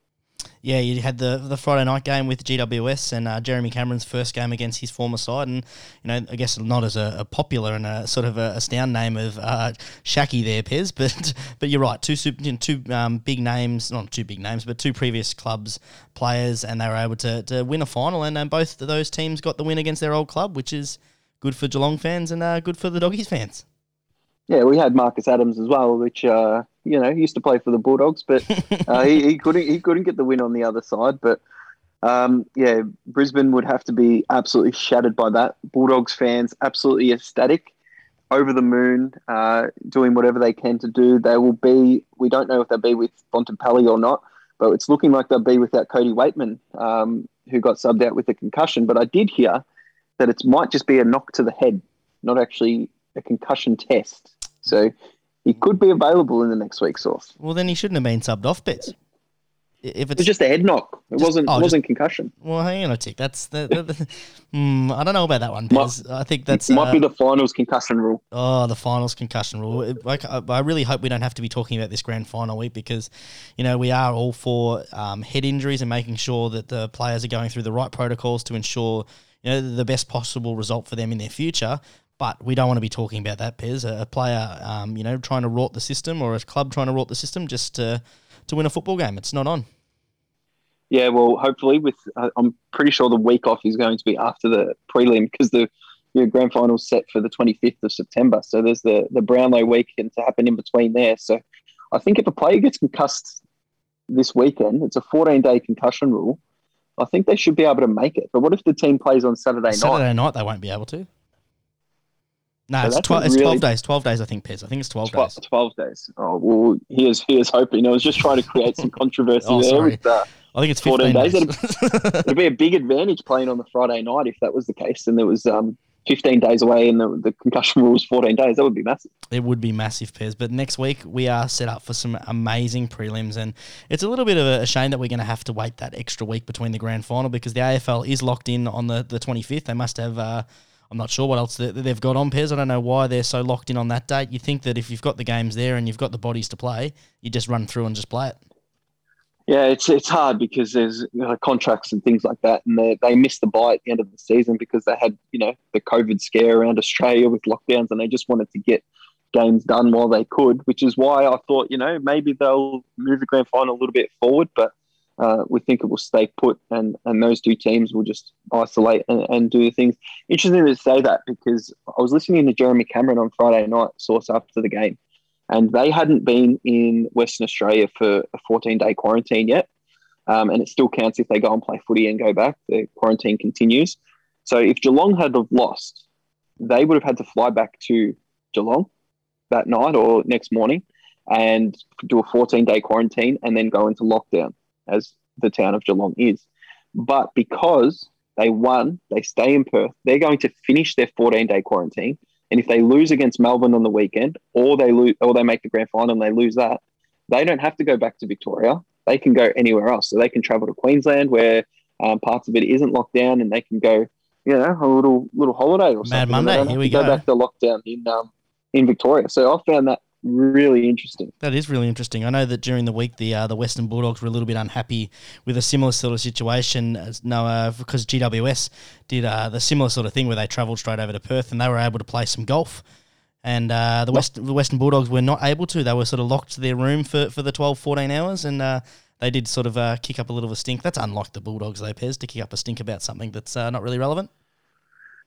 yeah, you had the the Friday night game with GWS and uh, Jeremy Cameron's first game against his former side, and you know, I guess not as a, a popular and a sort of a, a name of uh, Schache there, Pez, but but you're right, two super, you know, two um, big names, not two big names, but two previous clubs players, and they were able to, to win a final, and, and both of those teams got the win against their old club, which is good for Geelong fans and uh, good for the Doggies fans. Yeah, we had Marcus Adams as well, which uh, you know he used to play for the Bulldogs, but uh, he, he, couldn't he couldn't get the win on the other side. But um, yeah, Brisbane would have to be absolutely shattered by that. Bulldogs fans absolutely ecstatic, over the moon, uh, doing whatever they can to do. They will be. We don't know if they'll be with Bontempelli or not, but it's looking like they'll be without Cody Weightman, um, who got subbed out with a concussion. But I did hear that it might just be a knock to the head, not actually a concussion test. So he could be available in the next week's Sauce. Well, then he shouldn't have been subbed off, Bets. if It it's was just a head knock. It Just- wasn't oh, just- wasn't concussion. well, hang on a tick. That's the. the, the hmm, I don't know about that one. Pez. I think that's might uh, be the finals concussion rule. Oh, the finals concussion rule. It- like, I I really hope we don't have to be talking about this grand final week because, you know, we are all for um, head injuries and making sure that the players are going through the right protocols to ensure, you know, the best possible result for them in their future. But we don't want to be talking about that, Pez. A, a player, um, you know, trying to rot the system or a club trying to rot the system just to, to win a football game. It's not on. Yeah, well, hopefully, with uh, I'm pretty sure the week off is going to be after the prelim because the you know, grand final's set for the 25th of September. So there's the the Brownlow weekend to happen in between there. So I think if a player gets concussed this weekend, it's a 14 day concussion rule. I think they should be able to make it. But what if the team plays on Saturday, night? Saturday night, they won't be able to. No, So it's, tw- it's 12 days. 12 days, I think, Pez. I think it's 12 12, days. 12 days. Oh, well, here's here's hoping. I was just trying to create some controversy Oh, there. With, uh, I think it's 14 15 days. days. it'd be a big advantage playing on the Friday night if that was the case, and there was um, 15 days away, and the, the concussion rule was 14 days. That would be massive. It would be massive, Pez. But next week we are set up for some amazing prelims, and it's a little bit of a shame that we're going to have to wait that extra week between the grand final because the AFL is locked in on the the twenty fifth. They must have. Uh, I'm not sure what else they- they've got on Pez. I don't know why they're so locked in on that date. You think that if you've got the games there and you've got the bodies to play, you just run through and just play it. Yeah, it's it's hard because there's you know, contracts and things like that, and they they missed the bye at the end of the season because they had you know the COVID scare around Australia with lockdowns, and they just wanted to get games done while they could, which is why I thought you know maybe they'll move the grand final a little bit forward, but uh, we think it will stay put, and and those two teams will just isolate and, and do things. Interesting to say that because I was listening to Jeremy Cameron on Friday night, Sauce after the game, and they hadn't been in Western Australia for a 14 day quarantine yet. Um, and it still counts if they go and play footy and go back. The quarantine continues. So if Geelong had have lost, they would have had to fly back to Geelong that night or next morning and do a 14 day quarantine and then go into lockdown as the town of Geelong is. But because they won, they stay in Perth, they're going to finish their 14 day quarantine. And if they lose against Melbourne on the weekend, or they lose, or they make the grand final and they lose that, they don't have to go back to Victoria. They can go anywhere else. So they can travel to Queensland, where um, parts of it isn't locked down, and they can go, you know, a little little holiday or Mad something. and they Monday, here we to go. back to lockdown in um, in Victoria. So I found that really interesting. That is really interesting. I know that during the week, the uh, the Western Bulldogs were a little bit unhappy with a similar sort of situation. As no, uh, because GWS did uh, the similar sort of thing where they travelled straight over to Perth and they were able to play some golf. And uh, the West the Western Bulldogs were not able to. They were sort of locked to their room for, for the 12, 14 hours, and uh, they did sort of uh, kick up a little of a stink. That's unlike the Bulldogs, though, Pez, to kick up a stink about something that's uh, not really relevant.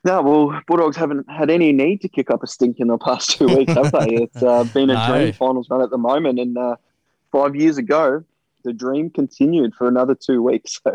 No, well, Bulldogs haven't had any need to kick up a stink in the past two weeks, have they? It's uh, been a No. dream finals run at the moment, and uh, five years ago, the dream continued for another two weeks.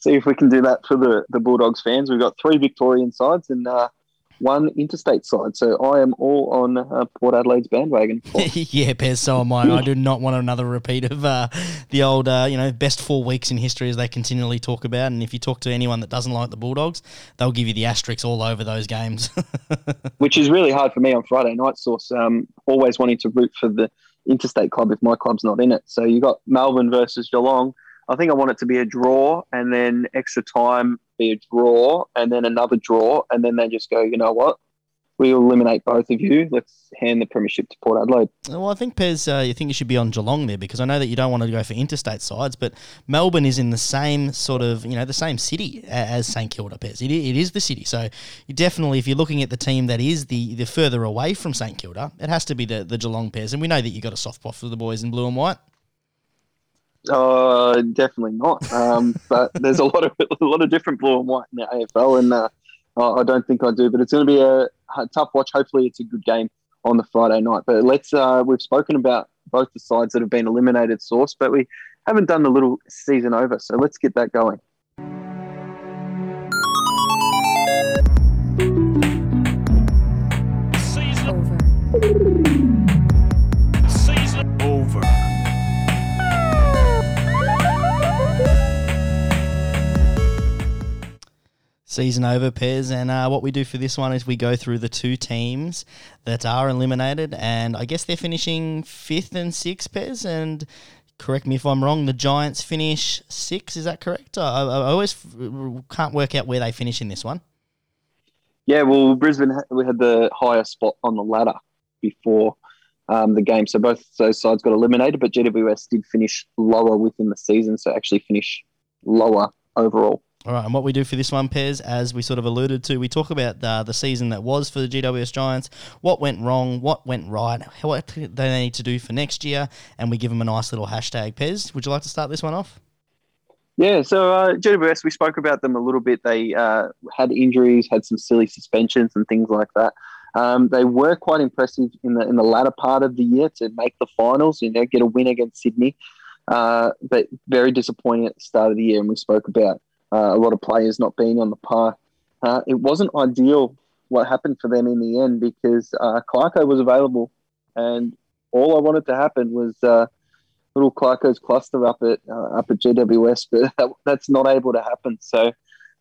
So, see if we can do that for the the Bulldogs fans. We've got three Victorian sides and uh, one interstate side. So I am all on uh, Port Adelaide's bandwagon. yeah, Pez, so am I. I do not want another repeat of uh, the old, uh, you know, best four weeks in history as they continually talk about. And if you talk to anyone that doesn't like the Bulldogs, they'll give you the asterisks all over those games. which is really hard for me on Friday night Sauce. Um, always wanting to root for the interstate club if my club's not in it. So you got Melbourne versus Geelong. I think I want it to be a draw and then extra time be a draw and then another draw and then they just go, you know what? We eliminate both of you. Let's hand the premiership to Port Adelaide. well, I think, Pez, uh, you think you should be on Geelong there because I know that you don't want to go for interstate sides, but Melbourne is in the same sort of, you know, the same city as St Kilda, Pez. It, it is the city. So you definitely, if you're looking at the team that is the, the further away from St Kilda, it has to be the, the Geelong Pez. And we know that you got a soft spot for the boys in blue and white. Uh, definitely not. Um, but there's a lot of a lot of different blue and white in the AFL, and uh, I I don't think I do. But it's going to be a, a tough watch. Hopefully, it's a good game on the Friday night. But let's. Uh, we've spoken about both the sides that have been eliminated, Sauce, but we haven't done the little season over. So let's get that going. Season, over. Season over, Pez. And uh, what we do for this one is we go through the two teams that are eliminated, and I guess they're finishing fifth and sixth, Pez. And correct me if I'm wrong. The Giants finish six. Is that correct? I, I always can't work out where they finish in this one. Yeah, well, Brisbane we had the higher spot on the ladder before um, the game, so both those sides got eliminated. But GWS did finish lower within the season, so actually finish lower overall. All right, and what we do for this one, Pez, as we sort of alluded to, we talk about uh, the season that was for the GWS Giants, what went wrong, what went right, what they need to do for next year, and we give them a nice little hashtag. Pez, would you like to start this one off? Yeah, so uh, GWS, we spoke about them a little bit. They uh, had injuries, had some silly suspensions and things like that. Um, they were quite impressive in the in the latter part of the year to make the finals. You know, get a win against Sydney, uh, but very disappointing at the start of the year. And we spoke about a lot of players not being on the par. Uh, it wasn't ideal what happened for them in the end because uh, Clarko was available, and all I wanted to happen was uh, little Clarko's cluster up at uh, up at GWS, but that, that's not able to happen. So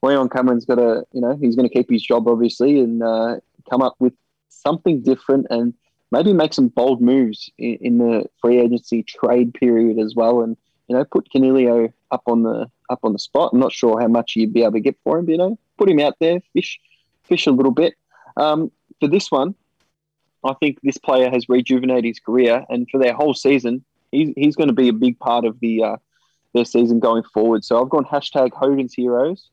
Leon Cameron's got to, you know, he's going to keep his job obviously and uh, come up with something different and maybe make some bold moves in, in the free agency trade period as well, and you know, put Coniglio up on the up on the spot. I'm not sure how much you'd be able to get for him, but, you know, put him out there, fish, fish a little bit. Um, for this one, I think this player has rejuvenated his career, and for their whole season, he's, he's going to be a big part of the uh, their season going forward. So I've gone hashtag Hogan's Heroes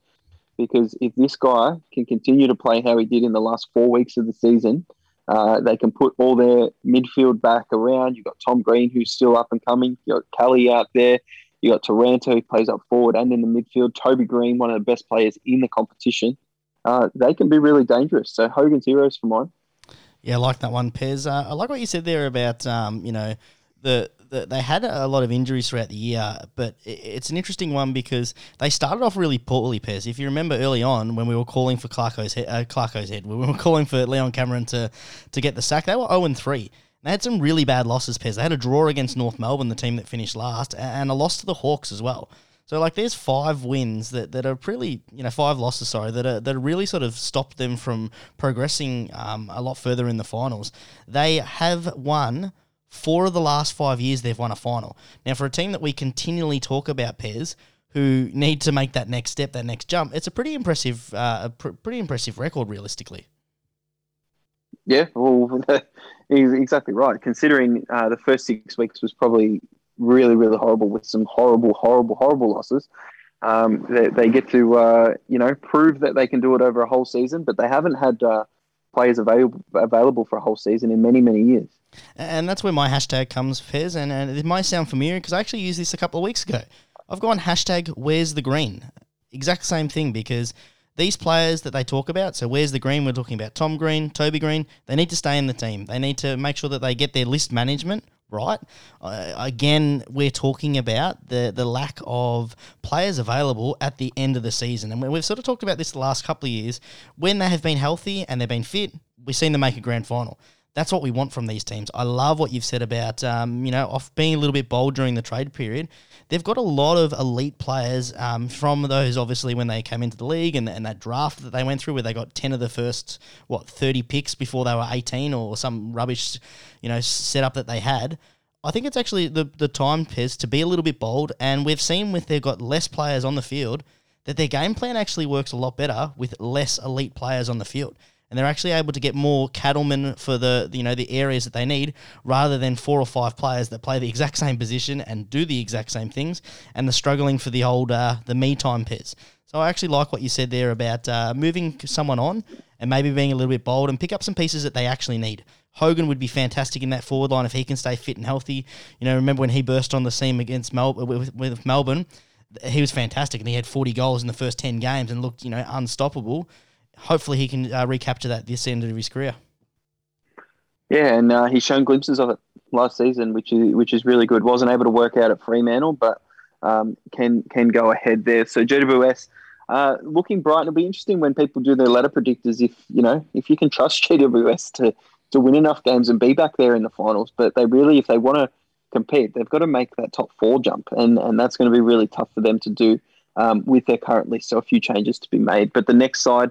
because if this guy can continue to play how he did in the last four weeks of the season, uh, they can put all their midfield back around. You've got Tom Green, who's still up and coming. You've got Kelly out there. You got Taranto, who plays up forward and in the midfield. Toby Greene, one of the best players in the competition. Uh, they can be really dangerous. So Hogan's heroes for mine. Yeah, I like that one, Pez. Uh, I like what you said there about um, you know the, the they had a lot of injuries throughout the year, but it's an interesting one because they started off really poorly. Pez, if you remember early on when we were calling for Clarko's head, uh, Clarko's head, we were calling for Leon Cameron to to get the sack. They were zero oh and three. They had some really bad losses, Pez. They had a draw against North Melbourne, the team that finished last, and a loss to the Hawks as well. So like, there's five wins that, that are really you know, five losses, sorry, that are, that are really sort of stopped them from progressing um, a lot further in the finals. They have won four of the last five years. They've won a final. Now, for a team that we continually talk about, Pez, who need to make that next step, that next jump, it's a pretty impressive, uh, a pr- pretty impressive record, realistically. Yeah, well, exactly right. Considering uh, the first six weeks was probably really, really horrible with some horrible, horrible, horrible losses. Um, they, they, get to, uh, you know, prove that they can do it over a whole season, but they haven't had uh, players available available for a whole season in many, many years. And that's where my hashtag comes, Pez, and, and it might sound familiar because I actually used this a couple of weeks ago. I've gone hashtag Where's the Green? Exact same thing because these players that they talk about, so where's the green? We're talking about Tom Green, Toby Greene. They need to stay in the team. They need to make sure that they get their list management right. Uh, again, we're talking about the the lack of players available at the end of the season, and we've sort of talked about this the last couple of years. When they have been healthy and they've been fit, we've seen them make a grand final. That's what we want from these teams. I love what you've said about um, you know off being a little bit bold during the trade period. They've got a lot of elite players um, from those obviously when they came into the league and, and that draft that they went through where they got ten of the first what thirty picks before they were eighteen or some rubbish you know setup that they had. I think it's actually the the time Pez to be a little bit bold, and we've seen with they've got less players on the field that their game plan actually works a lot better with less elite players on the field and they're actually able to get more cattlemen for the you know the areas that they need rather than four or five players that play the exact same position and do the exact same things and they're struggling for the old uh, the me time pairs. So I actually like what you said there about uh, moving someone on and maybe being a little bit bold and pick up some pieces that they actually need. Hogan would be fantastic in that forward line if he can stay fit and healthy. You know, remember when he burst on the scene against Mel- with, with Melbourne? He was fantastic and he had 40 goals in the first 10 games and looked, you know, unstoppable hopefully he can uh, recapture that this end of his career. Yeah, and uh, he's shown glimpses of it last season, which is which is really good. wasn't able to work out at Fremantle, but um, can can go ahead there. So GWS uh, looking bright. It'll be interesting when people do their ladder predictors. If you know if you can trust GWS to to win enough games and be back there in the finals, but they really, if they want to compete, they've got to make that top four jump, and and that's going to be really tough for them to do um, with their current list. So a few changes to be made. But the next side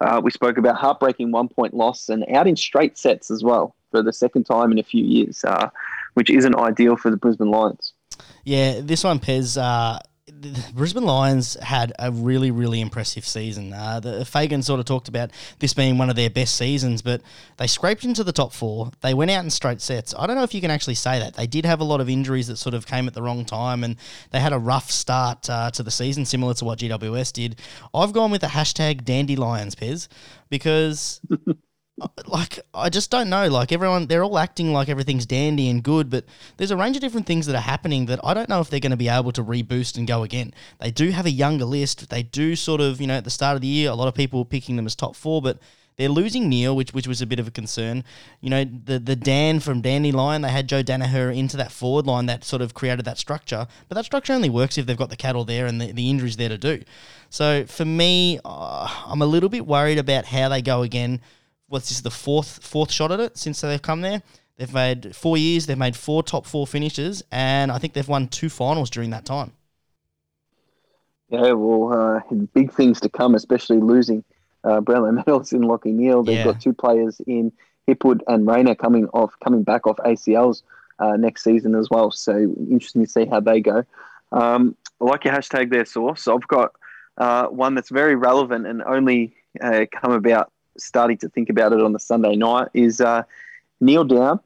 uh, we spoke about heartbreaking one point loss and out in straight sets as well for the second time in a few years, uh, which isn't ideal for the Brisbane Lions. Yeah, this one, Pez. Uh, the Brisbane Lions had a really, really impressive season. Uh, the, Fagan sort of talked about this being one of their best seasons, but they scraped into the top four. They went out in straight sets. I don't know if you can actually say that. They did have a lot of injuries that sort of came at the wrong time, and they had a rough start uh, to the season, similar to what GWS did. I've gone with the hashtag Dandelions, Pez, because like I just don't know. Like everyone, they're all acting like everything's dandy and good, but there's a range of different things that are happening that I don't know if they're going to be able to reboost and go again. They do have a younger list. They do sort of, you know, at the start of the year, a lot of people were picking them as top four, but they're losing Neale, which which was a bit of a concern. You know, the the Dan from Dandelion, they had Joe Daniher into that forward line that sort of created that structure, but that structure only works if they've got the cattle there and the, the injuries there to do. So for me, uh, I'm a little bit worried about how they go again what's this the fourth fourth shot at it since they've come there. They've made four years. They've made four top four finishes, and I think they've won two finals during that time. Yeah, well, uh, big things to come, especially losing uh, Brownlow medals in Lachie Neale. They've yeah. got two players in Hipwood and Rayner coming off, coming back off ACLs uh, next season as well. So interesting to see how they go. Um, I like your hashtag there, Sauce. I've got uh, one that's very relevant and only uh, come about starting to think about it on the Sunday night is uh, kneel down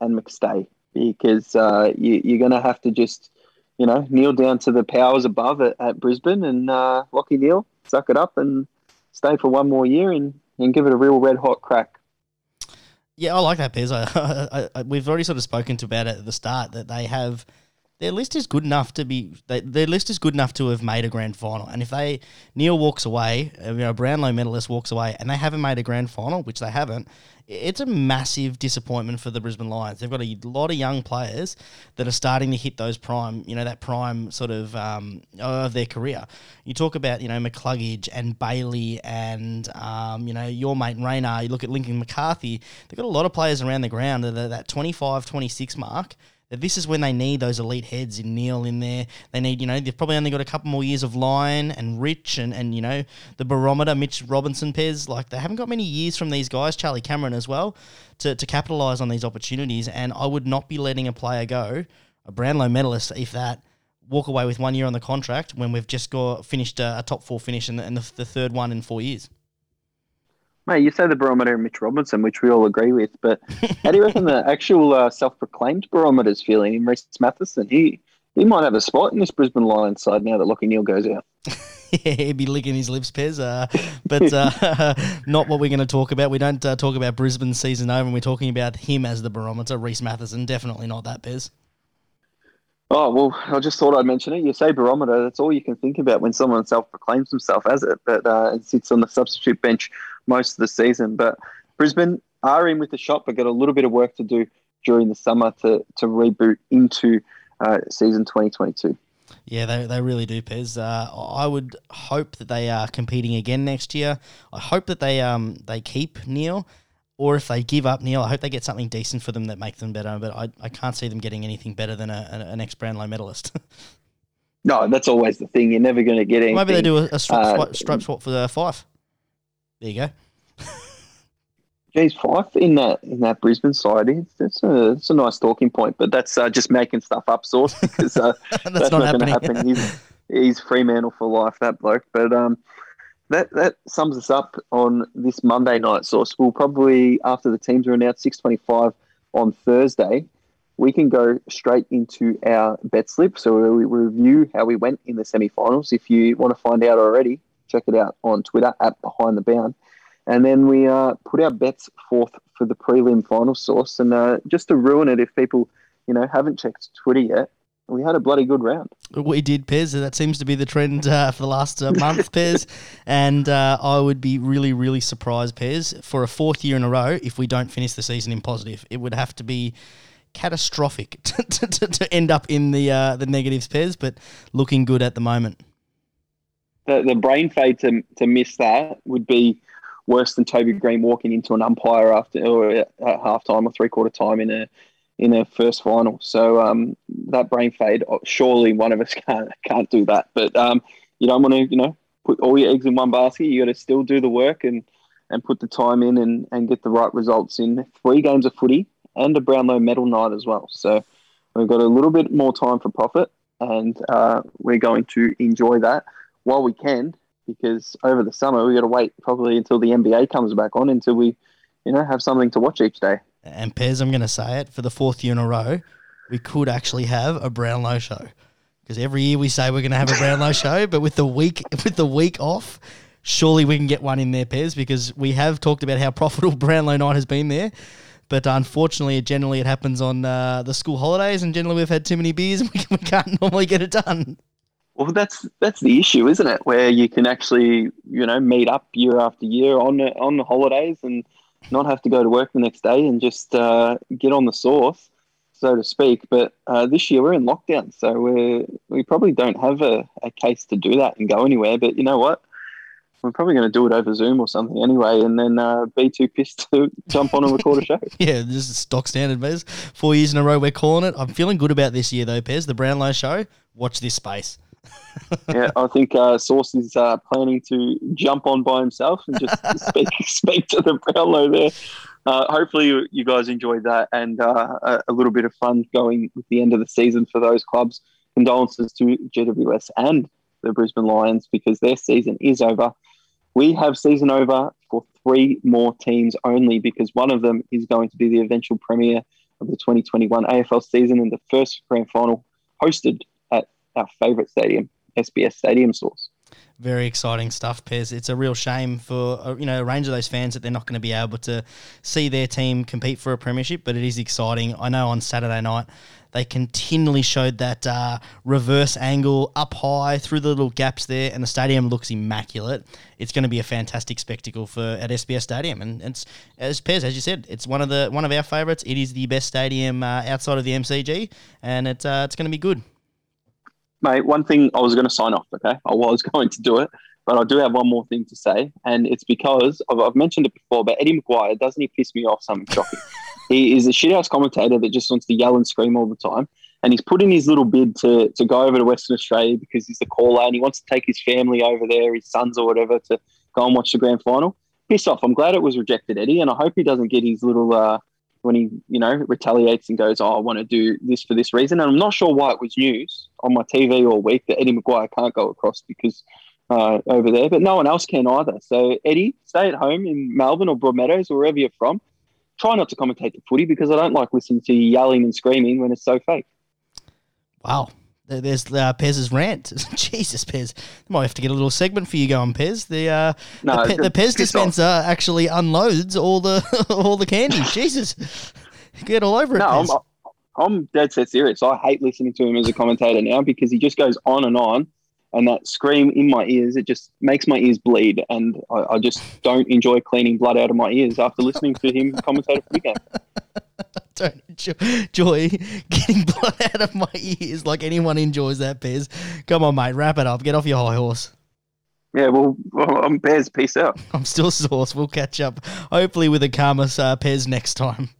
and McStay because uh, you, are going to have to just, you know, kneel down to the powers above at, at Brisbane and uh, Lachie Neale, suck it up and stay for one more year and, and give it a real red hot crack. Yeah, I like that, Pez. I, I, I, we've already sort of spoken to about it at the start that they have – their list is good enough to be they, their list is good enough to have made a grand final. And if they Neale walks away, uh, you know, Brownlow medalist walks away, and they haven't made a grand final, which they haven't, it's a massive disappointment for the Brisbane Lions. They've got a lot of young players that are starting to hit those prime, you know, that prime sort of um, of their career. You talk about, you know, McCluggage and Bailey and, um, you know, your mate Rayner. You look at Lincoln McCarthy. They've got a lot of players around the ground that are that 25, 26 mark this is when they need those elite heads in Neale in there. They need, you know, they've probably only got a couple more years of Lyon and Rich and, and you know, the barometer, Mitch Robinson, Pez. Like, they haven't got many years from these guys, Charlie Cameron as well, to, to capitalise on these opportunities. And I would not be letting a player go, a Brownlow medalist, if that, walk away with one year on the contract when we've just got finished a, a top four finish and, and the, the third one in four years. Mate, you say the barometer and Mitch Robinson, which we all agree with, but how do you reckon the actual uh, self-proclaimed barometer's feeling in Rhys Mathieson? He he might have a spot in this Brisbane Lions side now that Lachie Neale goes out. yeah, he'd be licking his lips, Pez. Uh, but uh, not what we're going to talk about. We don't uh, talk about Brisbane season over, and we're talking about him as the barometer. Rhys Mathieson, definitely not that, Pez. Oh, well, I just thought I'd mention it. You say barometer, that's all you can think about when someone self proclaims himself as it, but uh, it sits on the substitute bench most of the season. But Brisbane are in with the shot, but got a little bit of work to do during the summer to, to reboot into uh, season 2022. Yeah, they, they really do, Pez. Uh, I would hope that they are competing again next year. I hope that they um they keep Neale, or if they give up Neale, I hope they get something decent for them that makes them better. But I, I can't see them getting anything better than a, an ex Brownlow medalist. no, that's always the thing. You're never going to get anything. Maybe they do a, a stripe, uh, stripe swap for the Fyfe. There you go. Geez, Fyfe in that in that Brisbane side, it's, it's a it's a nice talking point, but that's uh, just making stuff up, Sauce because uh, that's, that's, not, not going to happen. He's, he's Fremantle for life, that bloke. But um, that that sums us up on this Monday night, Sauce. We'll probably after the teams are announced, six twenty five on Thursday. We can go straight into our bet slip. So we review how we went in the semi-finals. If you want to find out already, check it out on Twitter at Behind the Bound. And then we uh, put our bets forth for the prelim final Sauce. And uh, just to ruin it, if people, you know, haven't checked Twitter yet, we had a bloody good round. We did, Pez. That seems to be the trend uh, for the last uh, month, Pez. And uh, I would be really, really surprised, Pez, for a fourth year in a row if we don't finish the season in positive. It would have to be catastrophic to, to, to end up in the uh, the negatives, Pez, but looking good at the moment the, the brain fade to, to miss that would be worse than Toby Greene walking into an umpire after or at half time or three quarter time in a in a first final. So um, that brain fade, uh, surely one of us can't can't do that. But um, you don't want to, you know, put all your eggs in one basket. You got to still do the work and and put the time in and, and get the right results in three games of footy and a Brownlow medal night as well. So We've got a little bit more time for profit, and uh, we're going to enjoy that while we can. Because over the summer, we got to wait probably until the NBA comes back on until we, you know, have something to watch each day. And Pez, I'm going to say it for the fourth year in a row, we could actually have a Brownlow show because every year we say we're going to have a Brownlow show, but with the week with the week off, surely we can get one in there, Pez, because we have talked about how profitable Brownlow night has been there. But unfortunately, generally it happens on uh, the school holidays, and generally we've had too many beers and we, we can't normally get it done. Well, that's that's the issue, isn't it? Where you can actually, you know, meet up year after year on on the holidays and not have to go to work the next day and just uh, get on the sauce, so to speak. But uh, this year we're in lockdown, so we we probably don't have a, a case to do that and go anywhere. But you know what? We're probably going to do it over Zoom or something anyway, and then uh, be too pissed to jump on and record a show. yeah, this is stock standard, Pez. Four years in a row we're calling it. I'm feeling good about this year, though, Pez. The Brownlow show. Watch this space. yeah, I think uh, Sauce is uh, planning to jump on by himself and just speak speak to the Brownlow there. Uh, hopefully, you, you, guys enjoyed that and uh, a, a, little bit of fun going with the end of the season for those clubs. Condolences to GWS and the Brisbane Lions because their season is over. We have season over for three more teams only because one of them is going to be the eventual premier of the 2021 AFL season and the first grand final hosted our favourite stadium, SBS Stadium Sauce. Very exciting stuff, Pez. It's a real shame for uh, you know a range of those fans that they're not going to be able to see their team compete for a premiership, but it is exciting. I know on Saturday night they continually showed that uh, reverse angle up high through the little gaps there, and the stadium looks immaculate. It's going to be a fantastic spectacle for at SBS Stadium, and it's as Pez as you said, it's one of the one of our favourites. It is the best stadium uh, outside of the MCG, and it's uh, it's going to be good. Mate, one thing I was going to sign off. Okay, I was going to do it, but I do have one more thing to say, and it's because I've, I've mentioned it before. But Eddie McGuire doesn't he piss me off something shocking? He is a shithouse commentator that just wants to yell and scream all the time. And he's put in his little bid to, to go over to Western Australia because he's the caller and he wants to take his family over there, his sons or whatever, to go and watch the grand final. Piss off. I'm glad it was rejected, Eddie. And I hope he doesn't get his little, uh, when he, you know, retaliates and goes, oh, I want to do this for this reason. And I'm not sure why it was news on my TV all week that Eddie McGuire can't go across because uh, over there, but no one else can either. So, Eddie, stay at home in Melbourne or Broadmeadows or wherever you're from try not to commentate the footy because I don't like listening to you yelling and screaming when it's so fake. Wow. There's uh, Pez's rant. Jesus, Pez. Might have to get a little segment for you going, Pez. The uh, no, the, Pe- the Pez dispenser off. actually unloads all the all the candy. Jesus, get all over it. No, I'm, I'm dead set serious. I hate listening to him as a commentator now because he just goes on and on and that scream in my ears, it just makes my ears bleed. And I, I just don't enjoy cleaning blood out of my ears after listening to him commentate a game. Don't enjoy getting blood out of my ears like anyone enjoys that, Pez. Come on, mate, wrap it up. Get off your high horse. Yeah, well, I'm Pez. Peace out. I'm still Sauce. We'll catch up, hopefully, with a calmer uh, Pez next time.